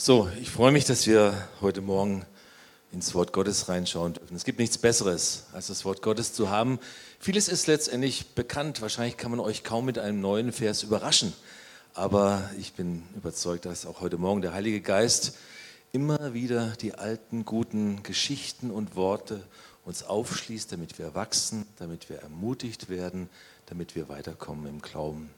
So, ich freue mich, dass wir heute Morgen ins Wort Gottes reinschauen dürfen. Es gibt nichts Besseres, als das Wort Gottes zu haben. Vieles ist letztendlich bekannt. Wahrscheinlich kann man euch kaum mit einem neuen Vers überraschen. Aber ich bin überzeugt, dass auch heute Morgen der Heilige Geist immer wieder die alten guten Geschichten und Worte uns aufschließt, damit wir wachsen, damit wir ermutigt werden, damit wir weiterkommen im Glauben.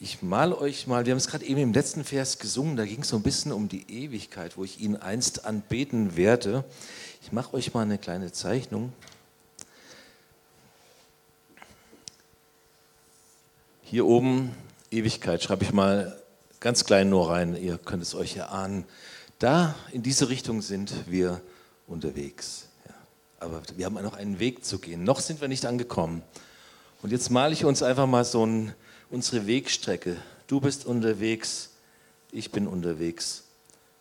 Ich mal euch mal, wir haben es gerade eben im letzten Vers gesungen, da ging es so ein bisschen um die Ewigkeit, wo ich ihn einst anbeten werde. Ich mache euch mal eine kleine Zeichnung. Hier oben Ewigkeit schreibe ich mal ganz klein nur rein, ihr könnt es euch erahnen. Da in diese Richtung sind wir unterwegs. Ja, aber wir haben noch einen Weg zu gehen. Noch sind wir nicht angekommen. Und jetzt male ich uns einfach mal so ein unsere Wegstrecke. Du bist unterwegs, ich bin unterwegs.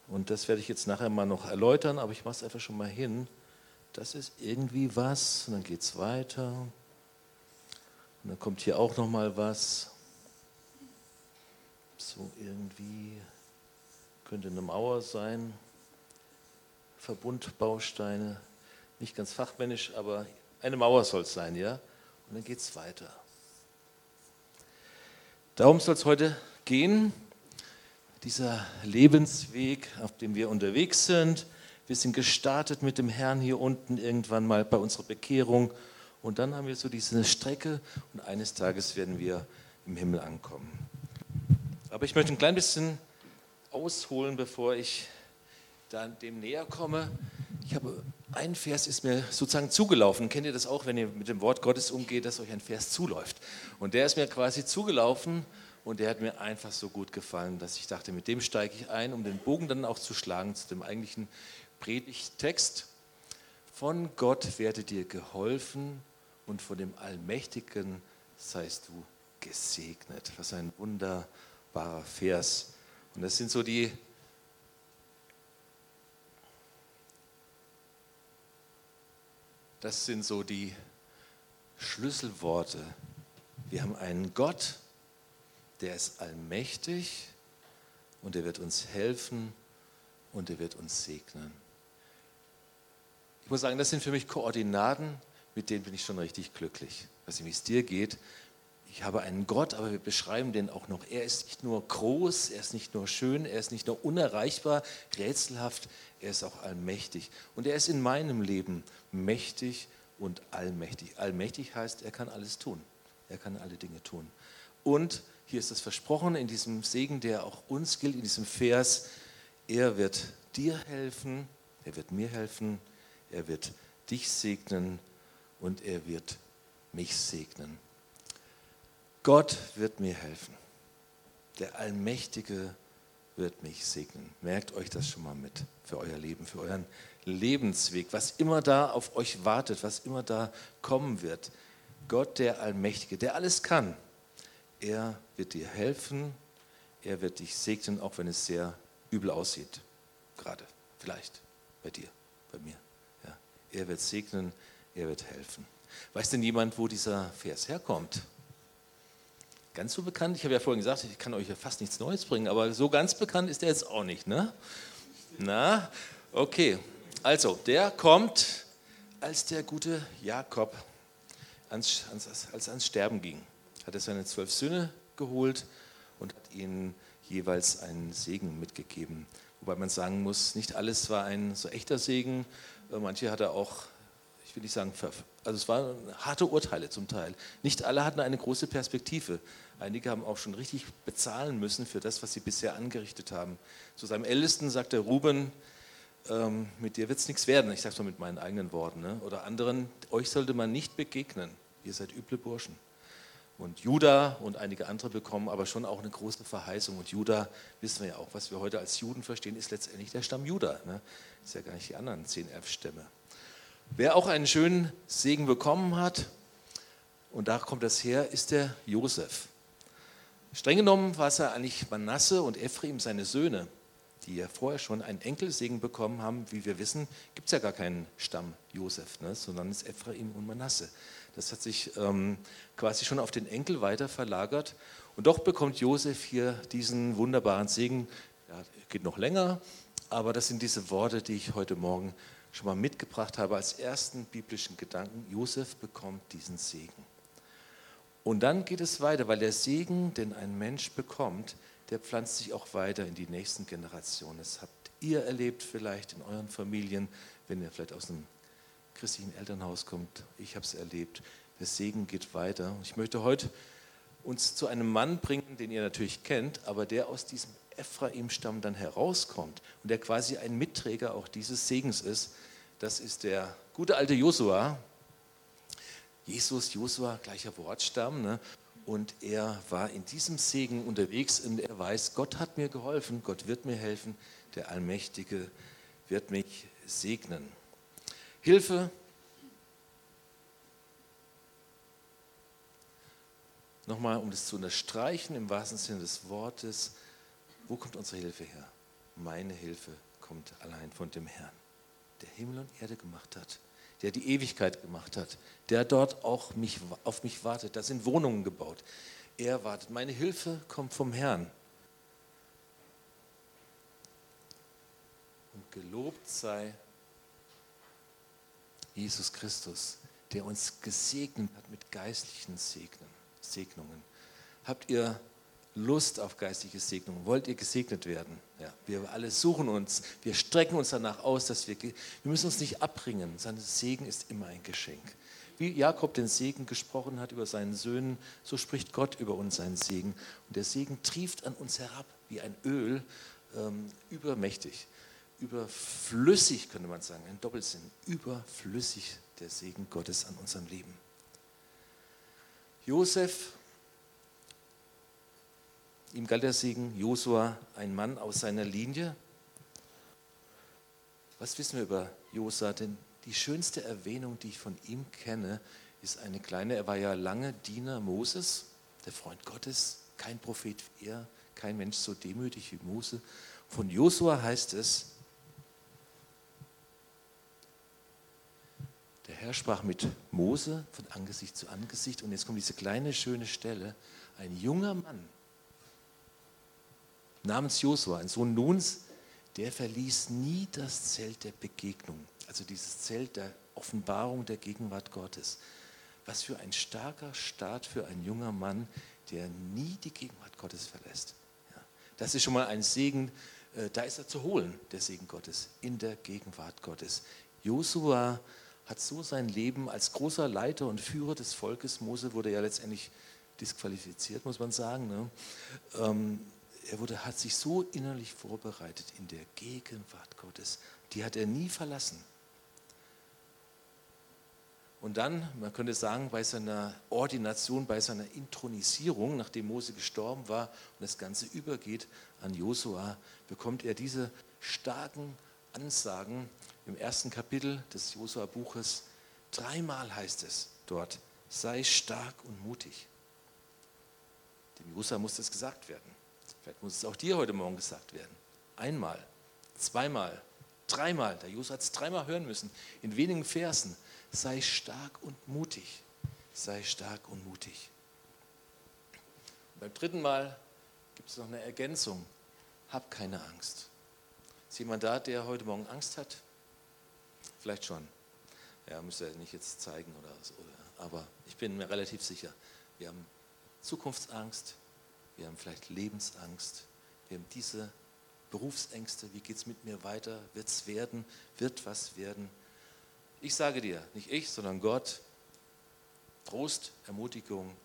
Und das werde ich jetzt nachher mal noch erläutern, aber ich mache es einfach schon mal hin. Das ist irgendwie was und dann geht es weiter. Und dann kommt hier auch noch mal was. So irgendwie könnte eine Mauer sein. Verbundbausteine. Nicht ganz fachmännisch, aber eine Mauer soll es sein, ja? Und dann geht es weiter. Darum soll es heute gehen, dieser Lebensweg, auf dem wir unterwegs sind. Wir sind gestartet mit dem Herrn hier unten irgendwann mal bei unserer Bekehrung und dann haben wir so diese Strecke und eines Tages werden wir im Himmel ankommen. Aber ich möchte ein klein bisschen ausholen, bevor ich dann dem näher komme. Ich habe ein Vers ist mir sozusagen zugelaufen. Kennt ihr das auch, wenn ihr mit dem Wort Gottes umgeht, dass euch ein Vers zuläuft? Und der ist mir quasi zugelaufen und der hat mir einfach so gut gefallen, dass ich dachte, mit dem steige ich ein, um den Bogen dann auch zu schlagen zu dem eigentlichen Predigtext. Von Gott werde dir geholfen und von dem Allmächtigen seist du gesegnet. Was ein wunderbarer Vers. Und das sind so die Das sind so die Schlüsselworte. Wir haben einen Gott, der ist allmächtig und er wird uns helfen und er wird uns segnen. Ich muss sagen, das sind für mich Koordinaten, mit denen bin ich schon richtig glücklich. Ich weiß nicht, wie es dir geht. Ich habe einen Gott, aber wir beschreiben den auch noch. Er ist nicht nur groß, er ist nicht nur schön, er ist nicht nur unerreichbar, rätselhaft, er ist auch allmächtig. Und er ist in meinem Leben mächtig und allmächtig. Allmächtig heißt, er kann alles tun. Er kann alle Dinge tun. Und hier ist es versprochen in diesem Segen, der auch uns gilt, in diesem Vers, er wird dir helfen, er wird mir helfen, er wird dich segnen und er wird mich segnen. Gott wird mir helfen. Der Allmächtige wird mich segnen. Merkt euch das schon mal mit für euer Leben, für euren Lebensweg, was immer da auf euch wartet, was immer da kommen wird. Gott, der Allmächtige, der alles kann, er wird dir helfen, er wird dich segnen, auch wenn es sehr übel aussieht. Gerade, vielleicht bei dir, bei mir. Ja. Er wird segnen, er wird helfen. Weiß denn jemand, wo dieser Vers herkommt? Ganz so bekannt, ich habe ja vorhin gesagt, ich kann euch ja fast nichts Neues bringen, aber so ganz bekannt ist er jetzt auch nicht, ne? Na, okay. Also, der kommt, als der gute Jakob ans, ans, als ans Sterben ging hat er seine zwölf Söhne geholt und hat ihnen jeweils einen Segen mitgegeben. Wobei man sagen muss, nicht alles war ein so echter Segen. Äh, manche hat er auch, ich will nicht sagen, also es waren harte Urteile zum Teil. Nicht alle hatten eine große Perspektive. Einige haben auch schon richtig bezahlen müssen für das, was sie bisher angerichtet haben. Zu seinem Ältesten sagt der Ruben, ähm, mit dir wird es nichts werden. Ich sage es mal mit meinen eigenen Worten. Ne? Oder anderen, euch sollte man nicht begegnen. Ihr seid üble Burschen. Und Juda und einige andere bekommen aber schon auch eine große Verheißung. Und Juda, wissen wir ja auch, was wir heute als Juden verstehen, ist letztendlich der Stamm Juda. Ne? Ist ja gar nicht die anderen zehn Erbstämme. Wer auch einen schönen Segen bekommen hat, und da kommt das her, ist der Josef. Streng genommen war es ja eigentlich Manasse und Ephraim, seine Söhne, die ja vorher schon einen Enkelsegen bekommen haben. Wie wir wissen, gibt es ja gar keinen Stamm Josef, ne? sondern es ist Ephraim und Manasse. Das hat sich ähm, quasi schon auf den Enkel weiter verlagert. Und doch bekommt Josef hier diesen wunderbaren Segen. ja, geht noch länger, aber das sind diese Worte, die ich heute Morgen schon mal mitgebracht habe als ersten biblischen Gedanken. Josef bekommt diesen Segen. Und dann geht es weiter, weil der Segen, den ein Mensch bekommt, der pflanzt sich auch weiter in die nächsten Generationen. Das habt ihr erlebt vielleicht in euren Familien, wenn ihr vielleicht aus einem christlichen Elternhaus kommt. Ich habe es erlebt. Der Segen geht weiter. Ich möchte heute uns zu einem Mann bringen, den ihr natürlich kennt, aber der aus diesem Ephraim-Stamm dann herauskommt und der quasi ein Mitträger auch dieses Segens ist. Das ist der gute alte Josua. Jesus, Josua, gleicher Wortstamm. Ne? Und er war in diesem Segen unterwegs und er weiß, Gott hat mir geholfen, Gott wird mir helfen, der Allmächtige wird mich segnen. Hilfe. Nochmal, um das zu unterstreichen, im wahrsten Sinne des Wortes, wo kommt unsere Hilfe her? Meine Hilfe kommt allein von dem Herrn, der Himmel und Erde gemacht hat, der die Ewigkeit gemacht hat, der dort auch mich, auf mich wartet. Da sind Wohnungen gebaut. Er wartet. Meine Hilfe kommt vom Herrn. Und gelobt sei Jesus Christus, der uns gesegnet hat mit geistlichen Segnungen. Habt ihr Lust auf geistliche Segnungen? Wollt ihr gesegnet werden? Ja, wir alle suchen uns, wir strecken uns danach aus, dass wir, wir müssen uns nicht abbringen. Sein Segen ist immer ein Geschenk. Wie Jakob den Segen gesprochen hat über seinen Söhnen, so spricht Gott über uns seinen Segen. Und der Segen trieft an uns herab wie ein Öl, ähm, übermächtig überflüssig, könnte man sagen, ein Doppelsinn, überflüssig der Segen Gottes an unserem Leben. Josef, ihm galt der Segen, Josua, ein Mann aus seiner Linie. Was wissen wir über Josua? Denn die schönste Erwähnung, die ich von ihm kenne, ist eine kleine, er war ja lange Diener Moses, der Freund Gottes, kein Prophet wie er, kein Mensch so demütig wie Mose. Von Josua heißt es, Der Herr sprach mit Mose von Angesicht zu Angesicht und jetzt kommt diese kleine schöne Stelle. Ein junger Mann namens Josua, ein Sohn Nuns, der verließ nie das Zelt der Begegnung, also dieses Zelt der Offenbarung der Gegenwart Gottes. Was für ein starker Start für ein junger Mann, der nie die Gegenwart Gottes verlässt. Ja, das ist schon mal ein Segen, äh, da ist er zu holen, der Segen Gottes, in der Gegenwart Gottes. Josua hat so sein Leben als großer Leiter und Führer des Volkes, Mose wurde ja letztendlich disqualifiziert, muss man sagen. Ne? Ähm, er wurde, hat sich so innerlich vorbereitet in der Gegenwart Gottes. Die hat er nie verlassen. Und dann, man könnte sagen, bei seiner Ordination, bei seiner Intronisierung, nachdem Mose gestorben war und das Ganze übergeht an Josua, bekommt er diese starken Ansagen im ersten Kapitel des Josua-Buches. Dreimal heißt es dort, sei stark und mutig. Dem Josua muss das gesagt werden. Vielleicht muss es auch dir heute Morgen gesagt werden. Einmal, zweimal, dreimal. Der Josua hat es dreimal hören müssen, in wenigen Versen. Sei stark und mutig. Sei stark und mutig. Und beim dritten Mal gibt es noch eine Ergänzung. Hab keine Angst. Ist jemand da, der heute Morgen Angst hat? Vielleicht schon. Ja, müsste er nicht jetzt zeigen oder so. Aber ich bin mir relativ sicher, wir haben Zukunftsangst, wir haben vielleicht Lebensangst, wir haben diese Berufsängste, wie geht es mit mir weiter, wird es werden, wird was werden. Ich sage dir, nicht ich, sondern Gott, Trost, Ermutigung,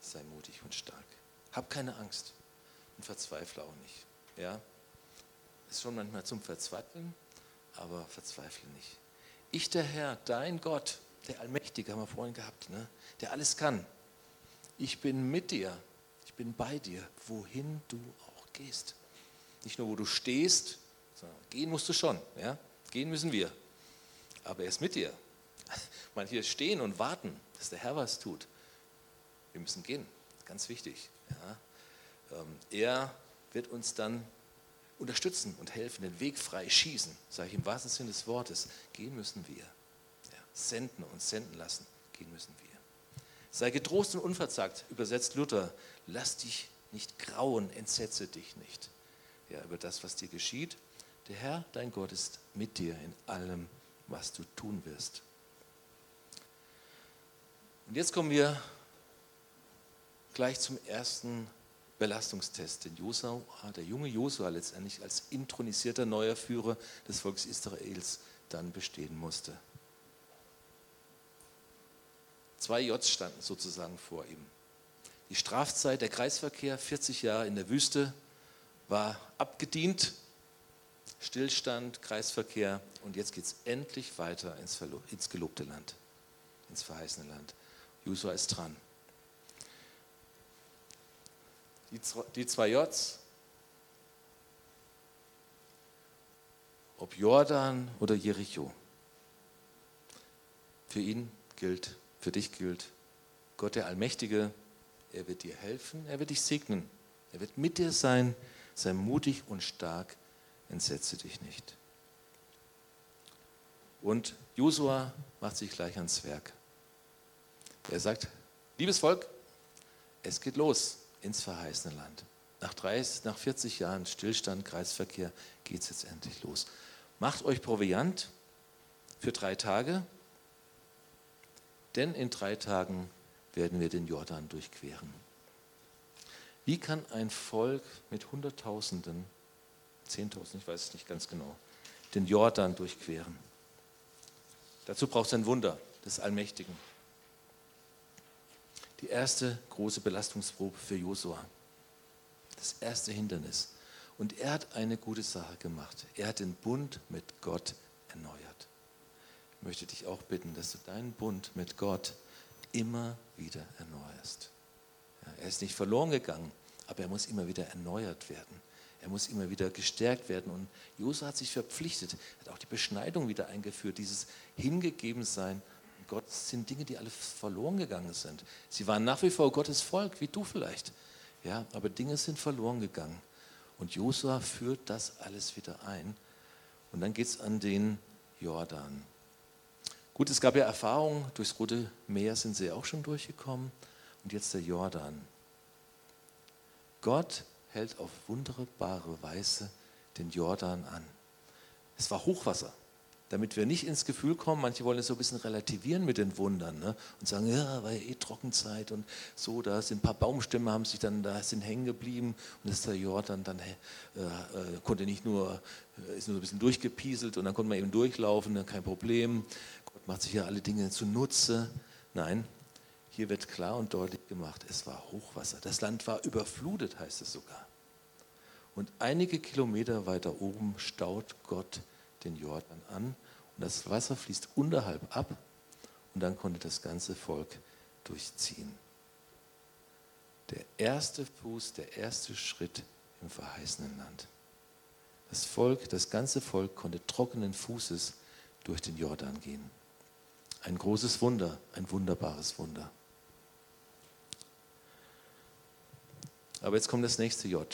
sei mutig und stark. Hab keine Angst und verzweifle auch nicht. Ja? Ist schon manchmal zum Verzweifeln, aber verzweifle nicht. Ich, der Herr, dein Gott, der Allmächtige, haben wir vorhin gehabt, ne? der alles kann. Ich bin mit dir, bin bei dir, wohin du auch gehst. Nicht nur, wo du stehst, sondern gehen musst du schon. Ja? Gehen müssen wir. Aber er ist mit dir. Manche stehen und warten, dass der Herr was tut. Wir müssen gehen, ganz wichtig. Ja? Ähm, er wird uns dann unterstützen und helfen, den Weg frei schießen, sage ich im wahrsten Sinne des Wortes. Gehen müssen wir. Ja, senden und senden lassen, gehen müssen wir. Sei getrost und unverzagt, übersetzt Luther. Lass dich nicht grauen, entsetze dich nicht. ja, über das, was dir geschieht. Der Herr, dein Gott, ist mit dir in allem, was du tun wirst. Und jetzt kommen wir gleich zum ersten Belastungstest, den Josua, der junge Josua letztendlich als intronisierter neuer Führer des Volkes Israels dann bestehen musste. Zwei Js standen sozusagen vor ihm. Die Strafzeit, der Kreisverkehr, 40 Jahre in der Wüste, war abgedient. Stillstand, Kreisverkehr und jetzt geht es endlich weiter ins, ins gelobte Land, ins verheißene Land. Josua ist dran. Die, die zwei Js, ob Jordan oder Jericho, für ihn gilt, für dich gilt, Gott der Allmächtige, er wird dir helfen, er wird dich segnen, er wird mit dir sein, sei mutig und stark, entsetze dich nicht. Und Josua macht sich gleich ans Werk. Er sagt, liebes Volk, es geht los ins verheißene Land. Nach, 30, nach 40 Jahren Stillstand, Kreisverkehr geht es jetzt endlich los. Macht euch Proviant für drei Tage, denn in drei Tagen werden wir den Jordan durchqueren. Wie kann ein Volk mit Hunderttausenden, Zehntausend, ich weiß es nicht ganz genau, den Jordan durchqueren? Dazu braucht es ein Wunder des Allmächtigen. Die erste große Belastungsprobe für Josua. Das erste Hindernis. Und er hat eine gute Sache gemacht. Er hat den Bund mit Gott erneuert. Möchte dich auch bitten, dass du deinen Bund mit Gott immer wieder erneuerst. Ja, er ist nicht verloren gegangen, aber er muss immer wieder erneuert werden. Er muss immer wieder gestärkt werden. Und Josua hat sich verpflichtet, hat auch die Beschneidung wieder eingeführt, dieses Hingegebensein Gott sind Dinge, die alle verloren gegangen sind. Sie waren nach wie vor Gottes Volk, wie du vielleicht. Ja, aber Dinge sind verloren gegangen. Und Josua führt das alles wieder ein. Und dann geht es an den Jordan. Gut, es gab ja Erfahrungen, durchs Rote Meer sind sie auch schon durchgekommen. Und jetzt der Jordan. Gott hält auf wunderbare Weise den Jordan an. Es war Hochwasser damit wir nicht ins Gefühl kommen, manche wollen es so ein bisschen relativieren mit den Wundern ne? und sagen, ja, war ja eh Trockenzeit und so, da sind ein paar Baumstämme, haben sich dann da sind hängen geblieben und das ist der Jordan dann äh, äh, konnte nicht nur, äh, ist nur so ein bisschen durchgepieselt und dann konnte man eben durchlaufen, ne? kein Problem. Gott macht sich ja alle Dinge zunutze. Nein, hier wird klar und deutlich gemacht, es war Hochwasser. Das Land war überflutet, heißt es sogar. Und einige Kilometer weiter oben staut Gott den Jordan an und das Wasser fließt unterhalb ab und dann konnte das ganze Volk durchziehen. Der erste Fuß, der erste Schritt im verheißenen Land. Das Volk, das ganze Volk konnte trockenen Fußes durch den Jordan gehen. Ein großes Wunder, ein wunderbares Wunder. Aber jetzt kommt das nächste J.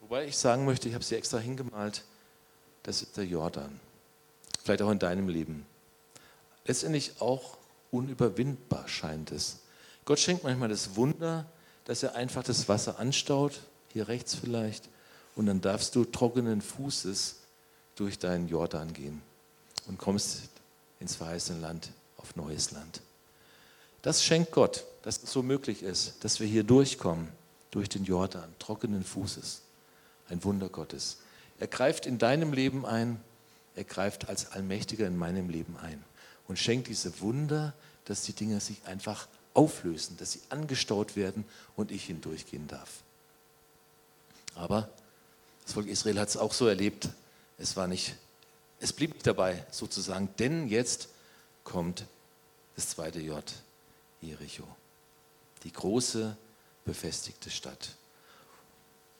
Wobei ich sagen möchte, ich habe sie extra hingemalt, das ist der Jordan. Vielleicht auch in deinem Leben. Letztendlich auch unüberwindbar scheint es. Gott schenkt manchmal das Wunder, dass er einfach das Wasser anstaut, hier rechts vielleicht, und dann darfst du trockenen Fußes durch deinen Jordan gehen und kommst ins verheißene Land, auf neues Land. Das schenkt Gott, dass es so möglich ist, dass wir hier durchkommen, durch den Jordan, trockenen Fußes. Ein Wunder Gottes. Er greift in deinem Leben ein, er greift als Allmächtiger in meinem Leben ein und schenkt diese Wunder, dass die Dinge sich einfach auflösen, dass sie angestaut werden und ich hindurchgehen darf. Aber das Volk Israel hat es auch so erlebt. Es war nicht, es blieb nicht dabei sozusagen, denn jetzt kommt das zweite J, Jericho, die große befestigte Stadt.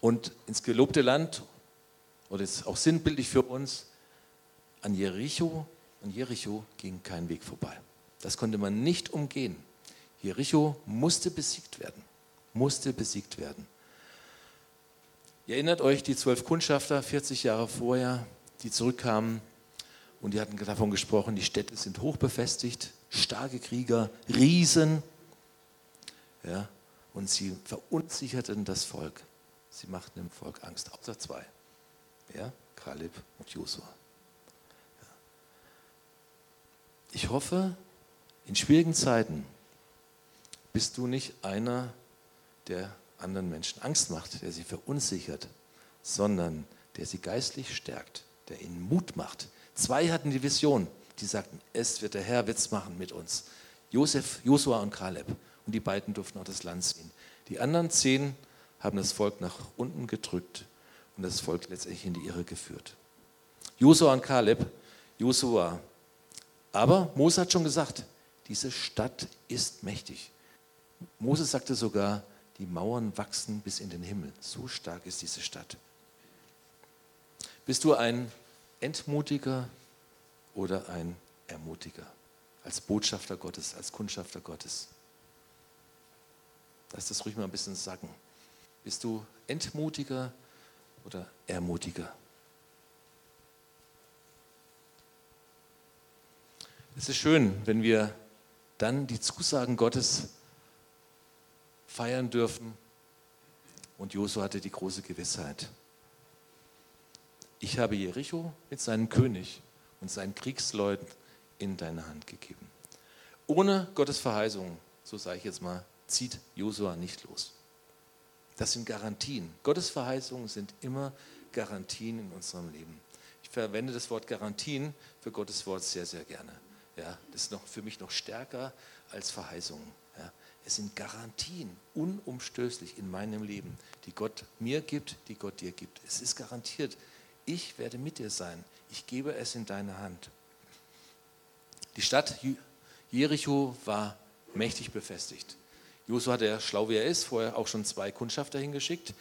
Und ins gelobte Land oder ist auch sinnbildlich für uns, an Jericho, an Jericho ging kein Weg vorbei. Das konnte man nicht umgehen. Jericho musste besiegt werden, musste besiegt werden. Ihr erinnert euch, die zwölf Kundschafter 40 Jahre vorher, die zurückkamen und die hatten davon gesprochen, die Städte sind hoch befestigt, starke Krieger, Riesen. Ja, und sie verunsicherten das Volk. sie machten dem Volk Angst. Außer zwei. Wer? Kaleb und Josua. Ich hoffe, in schwierigen Zeiten bist du nicht einer, der anderen Menschen Angst macht, der sie verunsichert, sondern der sie geistlich stärkt, der ihnen Mut macht. Zwei hatten die Vision, die sagten, es wird der Herr Witz machen mit uns. Josef, Josua und Kaleb. Und die beiden durften auch das Land sehen. Die anderen zehn haben das Volk nach unten gedrückt und das Volk letztendlich in die Irre geführt. Josua und Kaleb, Josua. Aber Mose hat schon gesagt, diese Stadt ist mächtig. Mose sagte sogar, die Mauern wachsen bis in den Himmel. So stark ist diese Stadt. Bist du ein Entmutiger oder ein Ermutiger? Als Botschafter Gottes, als Kundschafter Gottes. Lass das ruhig mal ein bisschen sacken. Bist du Entmutiger oder Ermutiger? Es ist schön, wenn wir dann die Zusagen Gottes feiern dürfen. Und Josua hatte die große Gewissheit. Ich habe Jericho mit seinem König und seinen Kriegsleuten in deine Hand gegeben. Ohne Gottes Verheißung, so sage ich jetzt mal, zieht Josua nicht los. Das sind Garantien. Gottes Verheißungen sind immer Garantien in unserem Leben. Ich verwende das Wort Garantien für Gottes Wort sehr, sehr gerne. Ja, das ist noch für mich noch stärker als Verheißungen. Ja, es sind Garantien, unumstößlich in meinem Leben, die Gott mir gibt, die Gott dir gibt. Es ist garantiert, ich werde mit dir sein. Ich gebe es in deine Hand. Die Stadt Jericho war mächtig befestigt. Josua hat ja schlau wie er ist, vorher auch schon zwei Kundschafter hingeschickt.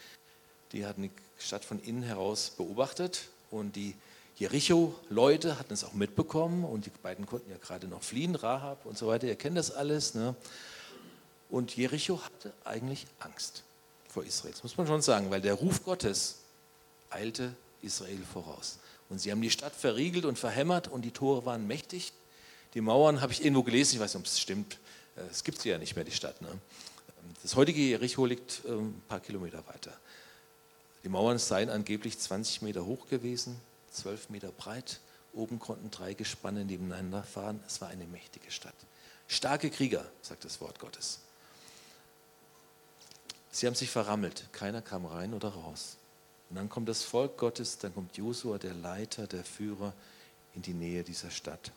Die hatten die Stadt von innen heraus beobachtet und die Jericho-Leute hatten es auch mitbekommen und die beiden konnten ja gerade noch fliehen, Rahab und so weiter, ihr kennt das alles. Ne? Und Jericho hatte eigentlich Angst vor Israel, das muss man schon sagen, weil der Ruf Gottes eilte Israel voraus. Und sie haben die Stadt verriegelt und verhämmert und die Tore waren mächtig. Die Mauern habe ich irgendwo gelesen, ich weiß nicht, ob es stimmt. Äh, es gibt sie ja nicht mehr, die Stadt. Ne? Das heutige Jericho liegt ähm, ein paar Kilometer weiter. Die Mauern seien angeblich 20 Meter hoch gewesen, 12 Meter breit. Oben konnten drei Gespanne nebeneinander fahren. Es war eine mächtige Stadt. Starke Krieger, sagt das Wort Gottes. Sie haben sich verrammelt. Keiner kam rein oder raus. Und dann kommt das Volk Gottes, dann kommt Josua, der Leiter, der Führer, in die Nähe dieser Stadt.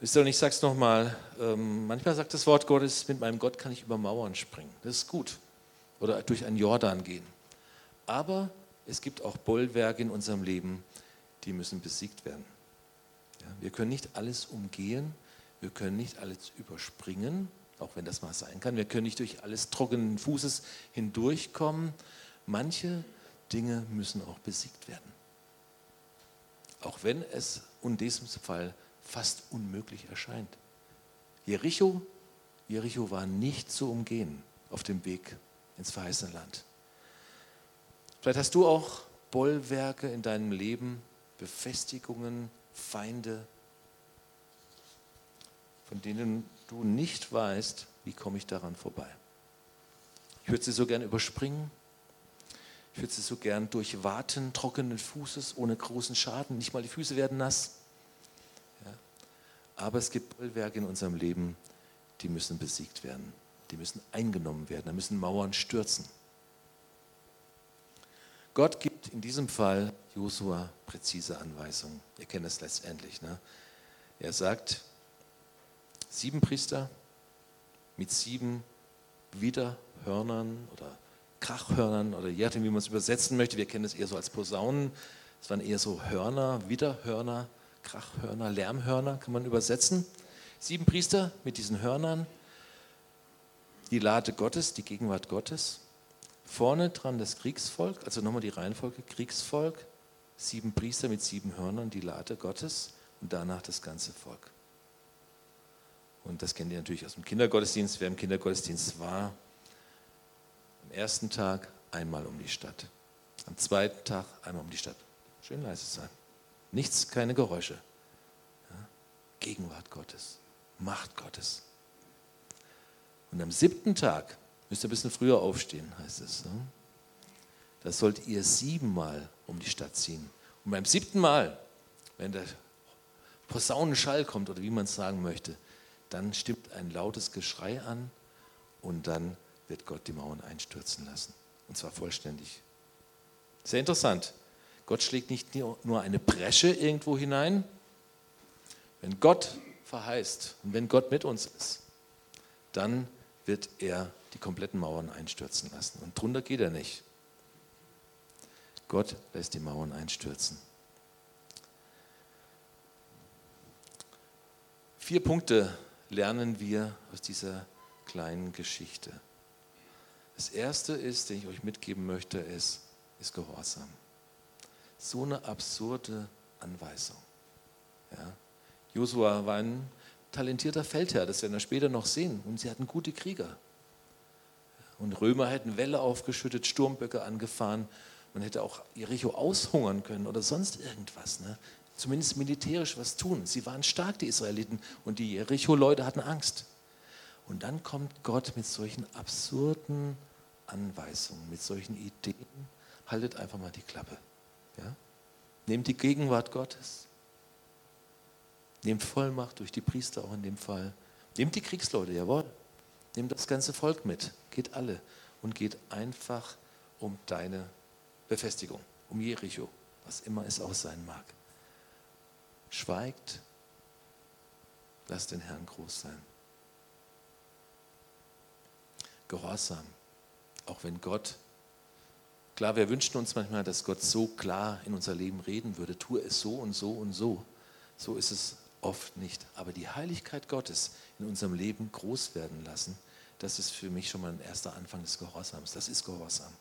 Wisst ihr, und ich sage es nochmal, ähm, manchmal sagt das Wort Gottes, mit meinem Gott kann ich über Mauern springen. Das ist gut. Oder durch einen Jordan gehen. Aber es gibt auch Bollwerke in unserem Leben, die müssen besiegt werden. Wir können nicht alles umgehen, wir können nicht alles überspringen, auch wenn das mal sein kann. Wir können nicht durch alles trockenen Fußes hindurchkommen. Manche Dinge müssen auch besiegt werden. Auch wenn es in diesem Fall fast unmöglich erscheint. Jericho, Jericho war nicht zu umgehen auf dem Weg ins verheißene Land. Vielleicht hast du auch Bollwerke in deinem Leben, Befestigungen, Feinde, von denen du nicht weißt, wie komme ich daran vorbei. Ich würde sie so gern überspringen. Ich würde sie so gern durchwaten, trockenen Fußes, ohne großen Schaden. Nicht mal die Füße werden nass. Ja. Aber es gibt Bollwerke in unserem Leben, die müssen besiegt werden. Die müssen eingenommen werden. Da müssen Mauern stürzen. Gott gibt in diesem Fall Josua präzise Anweisungen. Ihr kennt es letztendlich. Ne? Er sagt, sieben Priester mit sieben Widerhörnern oder Krachhörnern oder je nachdem, wie man es übersetzen möchte. Wir kennen es eher so als Posaunen. Es waren eher so Hörner, Widerhörner, Krachhörner, Lärmhörner kann man übersetzen. Sieben Priester mit diesen Hörnern. Die Lade Gottes, die Gegenwart Gottes. Vorne dran das Kriegsvolk, also nochmal die Reihenfolge, Kriegsvolk, sieben Priester mit sieben Hörnern, die Lade Gottes und danach das ganze Volk. Und das kennt ihr natürlich aus dem Kindergottesdienst. Wer im Kindergottesdienst war, am ersten Tag einmal um die Stadt. Am zweiten Tag einmal um die Stadt. Schön leise sein. Nichts, keine Geräusche. Ja? Gegenwart Gottes, Macht Gottes. Und am siebten Tag Müsst ihr ein bisschen früher aufstehen, heißt es. Ne? Da sollt ihr siebenmal um die Stadt ziehen. Und beim siebten Mal, wenn der Posaunenschall kommt oder wie man es sagen möchte, dann stimmt ein lautes Geschrei an und dann wird Gott die Mauern einstürzen lassen. Und zwar vollständig. Sehr interessant. Gott schlägt nicht nur eine Bresche irgendwo hinein. Wenn Gott verheißt und wenn Gott mit uns ist, dann wird er die kompletten Mauern einstürzen lassen. Und drunter geht er nicht. Gott lässt die Mauern einstürzen. Vier Punkte lernen wir aus dieser kleinen Geschichte. Das erste ist, den ich euch mitgeben möchte, ist, ist Gehorsam. So eine absurde Anweisung. Ja. Josua war ein talentierter Feldherr, das werden wir später noch sehen. Und sie hatten gute Krieger. Und Römer hätten Wälle aufgeschüttet, Sturmböcke angefahren. Man hätte auch Jericho aushungern können oder sonst irgendwas. Ne? Zumindest militärisch was tun. Sie waren stark, die Israeliten. Und die Jericho-Leute hatten Angst. Und dann kommt Gott mit solchen absurden Anweisungen, mit solchen Ideen. Haltet einfach mal die Klappe. Ja? Nehmt die Gegenwart Gottes. Nehmt Vollmacht durch die Priester auch in dem Fall. Nehmt die Kriegsleute, jawohl. Nehmt das ganze Volk mit. Geht alle. Und geht einfach um deine Befestigung, um Jericho, was immer es auch sein mag. Schweigt. Lasst den Herrn groß sein. Gehorsam. Auch wenn Gott, klar, wir wünschen uns manchmal, dass Gott so klar in unser Leben reden würde, tue es so und so und so. So ist es oft nicht. Aber die Heiligkeit Gottes in unserem Leben groß werden lassen, das ist für mich schon mal ein erster Anfang des Gehorsams. Das ist Gehorsam.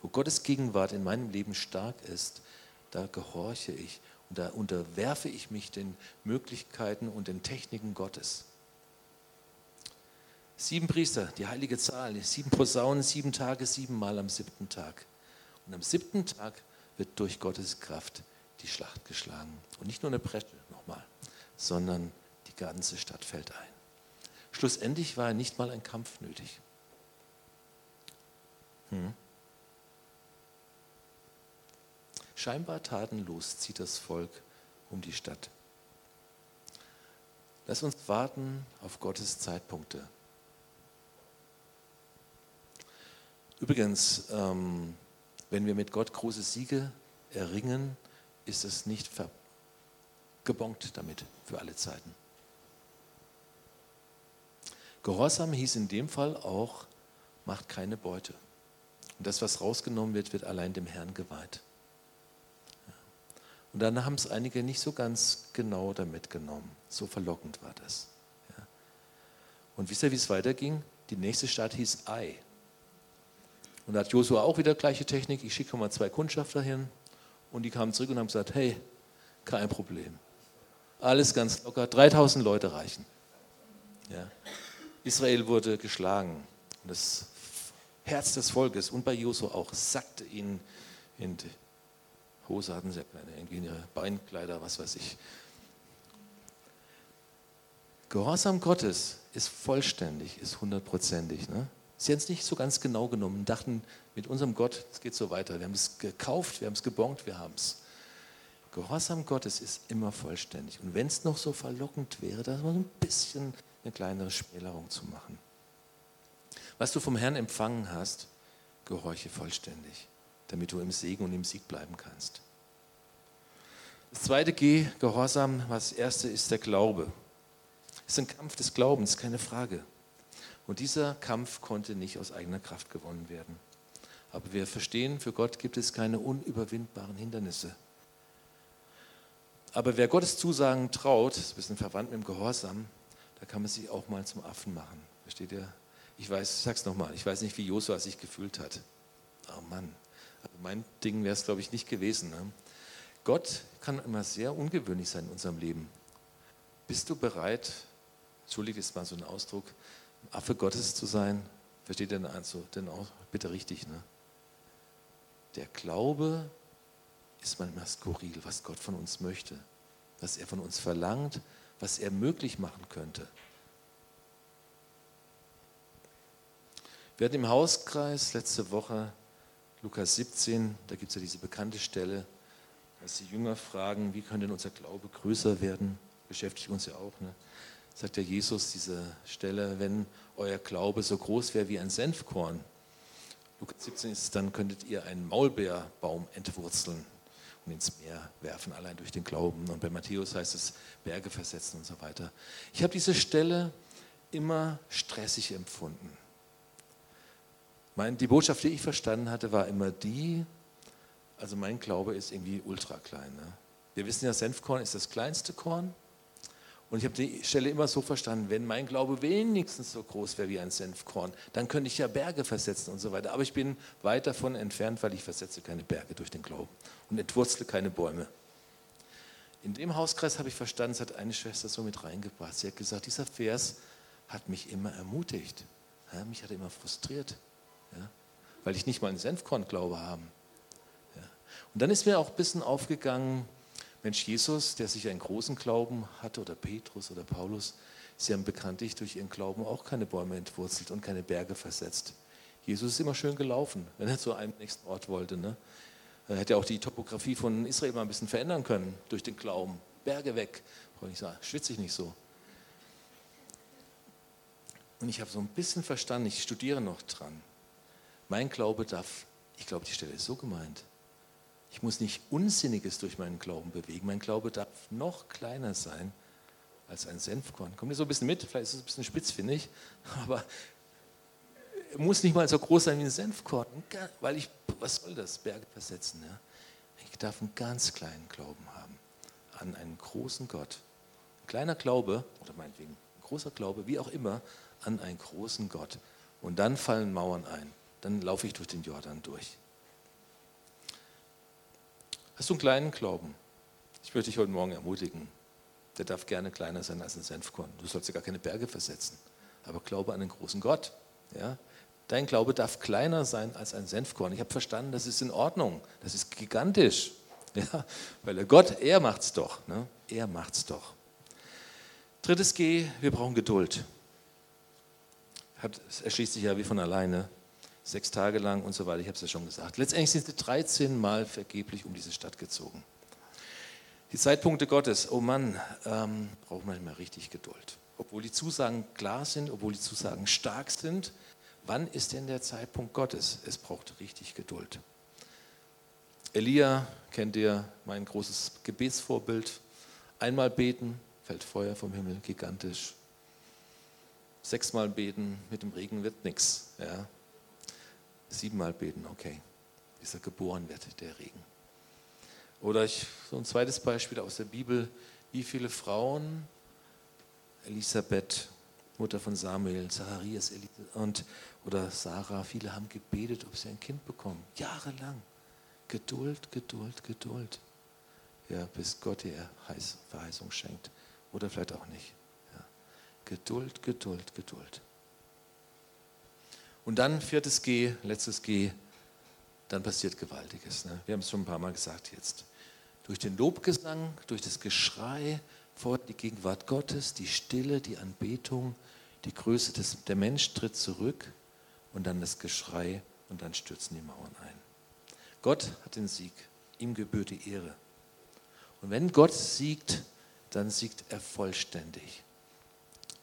Wo Gottes Gegenwart in meinem Leben stark ist, da gehorche ich da unterwerfe ich mich den Möglichkeiten und den Techniken Gottes. Sieben Priester, die heilige Zahl, sieben Posaunen, sieben Tage, siebenmal am siebten Tag. Und am siebten Tag wird durch Gottes Kraft die Schlacht geschlagen. Und nicht nur eine Bresche nochmal, sondern die ganze Stadt fällt ein. Schlussendlich war nicht mal ein Kampf nötig. Hm. Scheinbar tatenlos zieht das Volk um die Stadt. Lass uns warten auf Gottes Zeitpunkte. Übrigens, ähm, wenn wir mit Gott große Siege erringen, ist es nicht gebongt damit für alle Zeiten. Gehorsam hieß in dem Fall auch, macht keine Beute. Und das, was rausgenommen wird, wird allein dem Herrn geweiht. Und dann haben es einige nicht so ganz genau damit genommen. So verlockend war das. Und wisst ihr, wie es weiterging? Die nächste Stadt hieß Ai. Und da hat Josua auch wieder gleiche Technik. Ich schicke mal zwei Kundschafter hin. Und die kamen zurück und haben gesagt, hey, kein Problem. Alles ganz locker. 3000 Leute reichen. Ja. Israel wurde geschlagen. Und das Herz des Volkes und bei Josua auch sackte ihnen in die Hose hatten sie irgendwie ihre Beinkleider, was weiß ich. Gehorsam Gottes ist vollständig, ist hundertprozentig. Ne? Sie haben es nicht so ganz genau genommen, dachten, mit unserem Gott, es geht so weiter. Wir haben es gekauft, wir haben es gebongt, wir haben es. Gehorsam Gottes ist immer vollständig. Und wenn es noch so verlockend wäre, da mal ein bisschen eine kleinere Schmälerung zu machen. Was du vom Herrn empfangen hast, gehorche vollständig, damit du im Segen und im Sieg bleiben kannst. Das zweite G, Gehorsam, was erste ist der Glaube. Es ist ein Kampf des Glaubens, keine Frage. Und dieser Kampf konnte nicht aus eigener Kraft gewonnen werden. Aber wir verstehen, für Gott gibt es keine unüberwindbaren Hindernisse. Aber wer Gottes Zusagen traut, ist ein bisschen verwandt mit dem Gehorsam, da kann man sich auch mal zum Affen machen. Versteht ihr? Ich weiß, ich sag's nochmal, ich weiß nicht, wie Josua sich gefühlt hat. Oh Mann, mein Ding wäre es, glaube ich, nicht gewesen. Ne? Gott kann immer sehr ungewöhnlich sein in unserem Leben. Bist du bereit, entschuldige ist mal so ein Ausdruck, Affe Gottes zu sein, versteht ihr denn, also, denn auch bitte richtig, ne? Der Glaube ist manchmal skurril, was Gott von uns möchte, was er von uns verlangt, was er möglich machen könnte. Wir hatten im Hauskreis letzte Woche Lukas 17, da gibt es ja diese bekannte Stelle, als die Jünger fragen, wie könnte denn unser Glaube größer werden? Beschäftigt uns ja auch. Ne? Sagt ja Jesus diese Stelle, wenn euer Glaube so groß wäre wie ein Senfkorn. Lukas 17 ist es, dann könntet ihr einen Maulbeerbaum entwurzeln und ins Meer werfen, allein durch den Glauben. Und bei Matthäus heißt es Berge versetzen und so weiter. Ich habe diese Stelle immer stressig empfunden. Mein, die Botschaft, die ich verstanden hatte, war immer die, also mein Glaube ist irgendwie ultra klein. Ne? Wir wissen ja, Senfkorn ist das kleinste Korn. Und ich habe die Stelle immer so verstanden, wenn mein Glaube wenigstens so groß wäre wie ein Senfkorn, dann könnte ich ja Berge versetzen und so weiter. Aber ich bin weit davon entfernt, weil ich versetze keine Berge durch den Glauben und entwurzle keine Bäume. In dem Hauskreis habe ich verstanden, es hat eine Schwester so mit reingebracht. Sie hat gesagt, dieser Vers hat mich immer ermutigt. Mich hat er immer frustriert, ja, weil ich nicht mal einen Senfkorn-Glaube habe. Ja. Und dann ist mir auch ein bisschen aufgegangen, Mensch, Jesus, der sich einen großen Glauben hatte, oder Petrus oder Paulus, sie haben bekanntlich durch ihren Glauben auch keine Bäume entwurzelt und keine Berge versetzt. Jesus ist immer schön gelaufen, wenn er zu einem nächsten Ort wollte. Ne? Er hätte auch die Topografie von Israel mal ein bisschen verändern können durch den Glauben. Berge weg. Und ich sagen, schwitze ich nicht so. Und ich habe so ein bisschen verstanden, ich studiere noch dran. Mein Glaube darf, ich glaube, die Stelle ist so gemeint. Ich muss nicht Unsinniges durch meinen Glauben bewegen. Mein Glaube darf noch kleiner sein als ein Senfkorn. Kommt ihr so ein bisschen mit? Vielleicht ist es ein bisschen spitz, finde ich. Aber er muss nicht mal so groß sein wie ein Senfkorn. Weil ich, was soll das? Berge versetzen. Ja? Ich darf einen ganz kleinen Glauben haben an einen großen Gott. Ein kleiner Glaube, oder meinetwegen ein großer Glaube, wie auch immer, an einen großen Gott. Und dann fallen Mauern ein. Dann laufe ich durch den Jordan durch. Hast du einen kleinen Glauben? Ich würde dich heute Morgen ermutigen. Der darf gerne kleiner sein als ein Senfkorn. Du sollst ja gar keine Berge versetzen. Aber glaube an den großen Gott. Ja? Dein Glaube darf kleiner sein als ein Senfkorn. Ich habe verstanden, das ist in Ordnung. Das ist gigantisch. Ja? Weil der Gott, er macht's doch. Ne? Er macht's doch. Drittes G, wir brauchen Geduld. Es erschließt sich ja wie von alleine sechs Tage lang und so weiter. Ich habe es ja schon gesagt. Letztendlich sind sie 13 Mal vergeblich um diese Stadt gezogen. Die Zeitpunkte Gottes, oh Mann, ähm, braucht man immer richtig Geduld. Obwohl die Zusagen klar sind, obwohl die Zusagen stark sind, wann ist denn der Zeitpunkt Gottes? Es braucht richtig Geduld. Elia kennt ihr, mein großes Gebetsvorbild. Einmal beten, fällt Feuer vom Himmel, gigantisch. Sechsmal beten, mit dem Regen wird nichts. Ja siebenmal beten, okay, bis er geboren wird, der Regen. Oder ich, so ein zweites Beispiel aus der Bibel, wie viele Frauen, Elisabeth, Mutter von Samuel, Zacharias und, oder Sarah, viele haben gebetet, ob sie ein Kind bekommen. Jahrelang. Geduld, Geduld, Geduld. Ja, bis Gott ihr Verheißung schenkt. Oder vielleicht auch nicht. Geduld, Geduld, Geduld. Und dann viertes G, letztes G, dann passiert Gewaltiges. Ne? Wir haben es schon ein paar Mal gesagt jetzt. Durch den Lobgesang, durch das Geschrei vor die Gegenwart Gottes, die Stille, die Anbetung, die Größe des, der Mensch tritt zurück und dann das Geschrei und dann stürzen die Mauern ein. Gott hat den Sieg, ihm gebührt die Ehre. Und wenn Gott siegt, dann siegt er vollständig.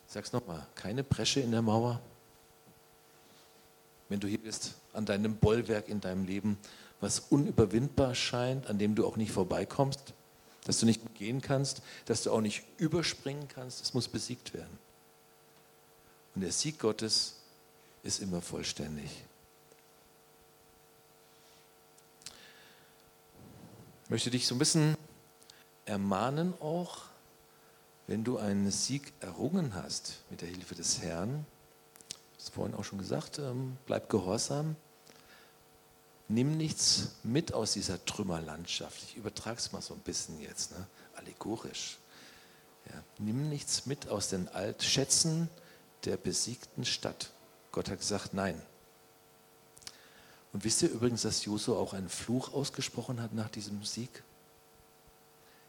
Ich sage es nochmal, keine Bresche in der Mauer, wenn du hier bist, an deinem Bollwerk in deinem Leben, was unüberwindbar scheint, an dem du auch nicht vorbeikommst, dass du nicht gehen kannst, dass du auch nicht überspringen kannst, es muss besiegt werden. Und der Sieg Gottes ist immer vollständig. Ich möchte dich so ein bisschen ermahnen auch, wenn du einen Sieg errungen hast mit der Hilfe des Herrn, das vorhin auch schon gesagt, ähm, bleib gehorsam. Nimm nichts mit aus dieser Trümmerlandschaft. Ich übertrage es mal so ein bisschen jetzt, ne? allegorisch. Ja, nimm nichts mit aus den Altschätzen der besiegten Stadt. Gott hat gesagt, nein. Und wisst ihr übrigens, dass Josu auch einen Fluch ausgesprochen hat nach diesem Sieg?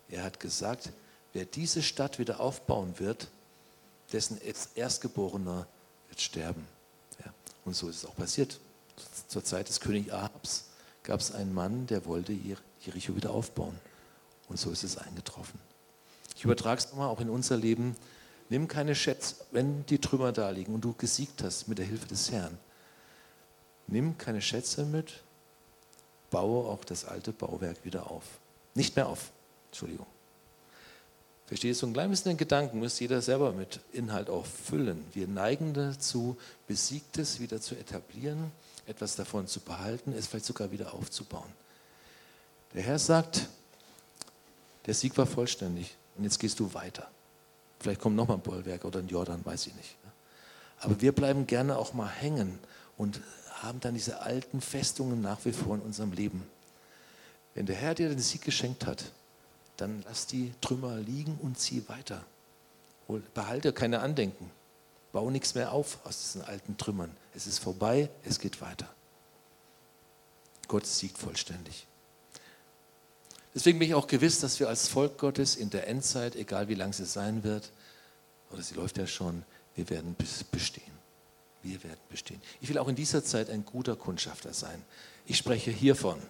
Er hat gesagt, wer diese Stadt wieder aufbauen wird, dessen Erstgeborener wird sterben. Ja. Und so ist es auch passiert. Zur Zeit des Königs Ahabs gab es einen Mann, der wollte Jericho wieder aufbauen. Und so ist es eingetroffen. Ich übertrage es nochmal auch in unser Leben. Nimm keine Schätze, wenn die Trümmer da liegen und du gesiegt hast mit der Hilfe des Herrn. Nimm keine Schätze mit, baue auch das alte Bauwerk wieder auf. Nicht mehr auf, Entschuldigung. Verstehst du, ein klein bisschen den Gedanken muss jeder selber mit Inhalt auch füllen. Wir neigen dazu, Besiegtes wieder zu etablieren, etwas davon zu behalten, es vielleicht sogar wieder aufzubauen. Der Herr sagt, der Sieg war vollständig und jetzt gehst du weiter. Vielleicht kommt nochmal ein Bollwerk oder ein Jordan, weiß ich nicht. Aber wir bleiben gerne auch mal hängen und haben dann diese alten Festungen nach wie vor in unserem Leben. Wenn der Herr dir den Sieg geschenkt hat, dann lass die Trümmer liegen und zieh weiter. Behalte keine Andenken. Bau nichts mehr auf aus diesen alten Trümmern. Es ist vorbei, es geht weiter. Gott siegt vollständig. Deswegen bin ich auch gewiss, dass wir als Volk Gottes in der Endzeit, egal wie lang sie sein wird, oder sie läuft ja schon, wir werden bestehen. Wir werden bestehen. Ich will auch in dieser Zeit ein guter Kundschafter sein. Ich spreche hiervon.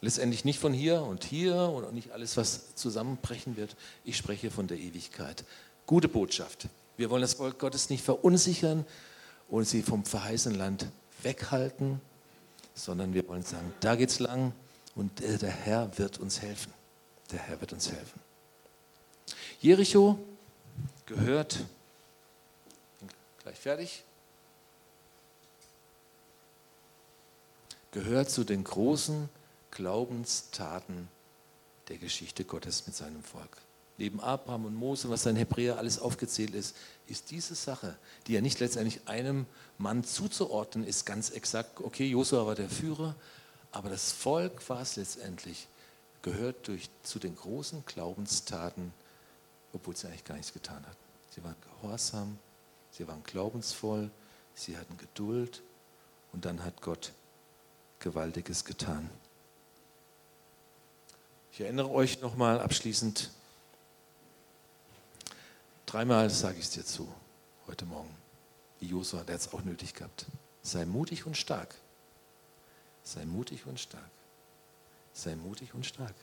Letztendlich nicht von hier und hier und nicht alles, was zusammenbrechen wird. Ich spreche von der Ewigkeit. Gute Botschaft. Wir wollen das Volk Gottes nicht verunsichern und sie vom verheißenen Land weghalten, sondern wir wollen sagen, da geht's lang und der Herr wird uns helfen. Der Herr wird uns helfen. Jericho gehört Gleich fertig. Gehört zu den großen Glaubenstaten der Geschichte Gottes mit seinem Volk. Neben Abraham und Mose, was in Hebräer alles aufgezählt ist, ist diese Sache, die ja nicht letztendlich einem Mann zuzuordnen ist, ganz exakt, okay, Josua war der Führer, aber das Volk war es letztendlich, gehört durch, zu den großen Glaubenstaten, obwohl sie eigentlich gar nichts getan hatten. Sie waren gehorsam, Sie waren glaubensvoll, sie hatten Geduld und dann hat Gott Gewaltiges getan. Ich erinnere euch nochmal abschließend, dreimal sage ich es dir zu, heute Morgen, wie Josua, der hat es auch nötig gehabt. Sei mutig und stark. Sei mutig und stark. Sei mutig und stark.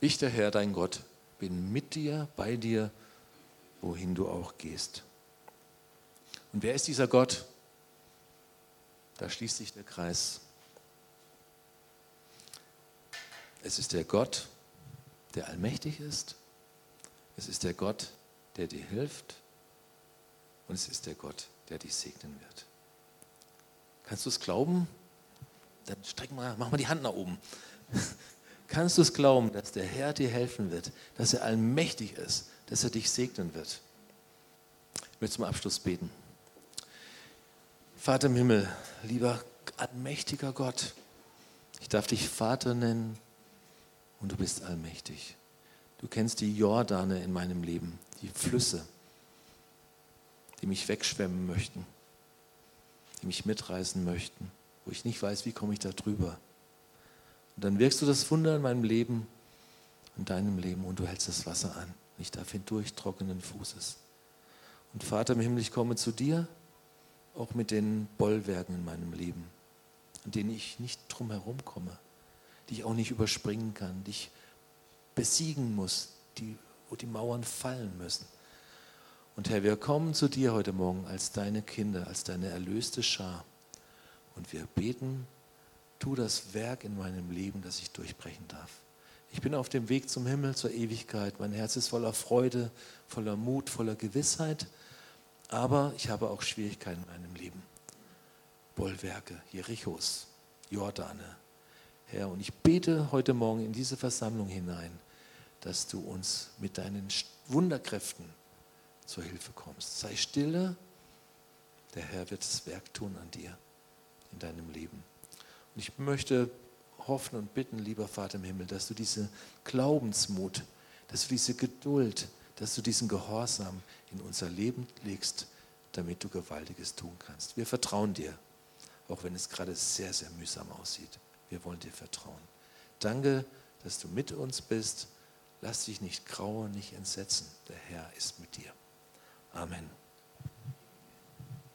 Ich, der Herr, dein Gott, bin mit dir, bei dir, wohin du auch gehst. Und wer ist dieser Gott? Da schließt sich der Kreis. Es ist der Gott, der allmächtig ist. Es ist der Gott, der dir hilft. Und es ist der Gott, der dich segnen wird. Kannst du es glauben? Dann streck mal, mach mal die Hand nach oben. Kannst du es glauben, dass der Herr dir helfen wird, dass er allmächtig ist, dass er dich segnen wird? Ich möchte zum Abschluss beten. Vater im Himmel, lieber allmächtiger Gott, ich darf dich Vater nennen und du bist allmächtig. Du kennst die Jordane in meinem Leben, die Flüsse, die mich wegschwemmen möchten, die mich mitreißen möchten, wo ich nicht weiß, wie komme ich da drüber. Und dann wirkst du das Wunder in meinem Leben, in deinem Leben und du hältst das Wasser an. Ich darf hindurch trockenen Fußes. Und Vater im Himmel, ich komme zu dir, auch mit den Bollwerken in meinem Leben, an denen ich nicht drum herum komme, die ich auch nicht überspringen kann, die ich besiegen muss, die, wo die Mauern fallen müssen. Und Herr, wir kommen zu dir heute Morgen als deine Kinder, als deine erlöste Schar. Und wir beten, tu das Werk in meinem Leben, das ich durchbrechen darf. Ich bin auf dem Weg zum Himmel, zur Ewigkeit. Mein Herz ist voller Freude, voller Mut, voller Gewissheit. Aber ich habe auch Schwierigkeiten in meinem Leben. Bollwerke, Jerichos, Jordane. Herr, und ich bete heute Morgen in diese Versammlung hinein, dass du uns mit deinen Wunderkräften zur Hilfe kommst. Sei stille, der Herr wird das Werk tun an dir, in deinem Leben. Und ich möchte hoffen und bitten, lieber Vater im Himmel, dass du diese Glaubensmut, dass du diese Geduld, dass du diesen Gehorsam in unser Leben legst, damit du Gewaltiges tun kannst. Wir vertrauen dir, auch wenn es gerade sehr, sehr mühsam aussieht. Wir wollen dir vertrauen. Danke, dass du mit uns bist Lass dich nicht grauen, nicht entsetzen. Der Herr ist mit dir. Amen.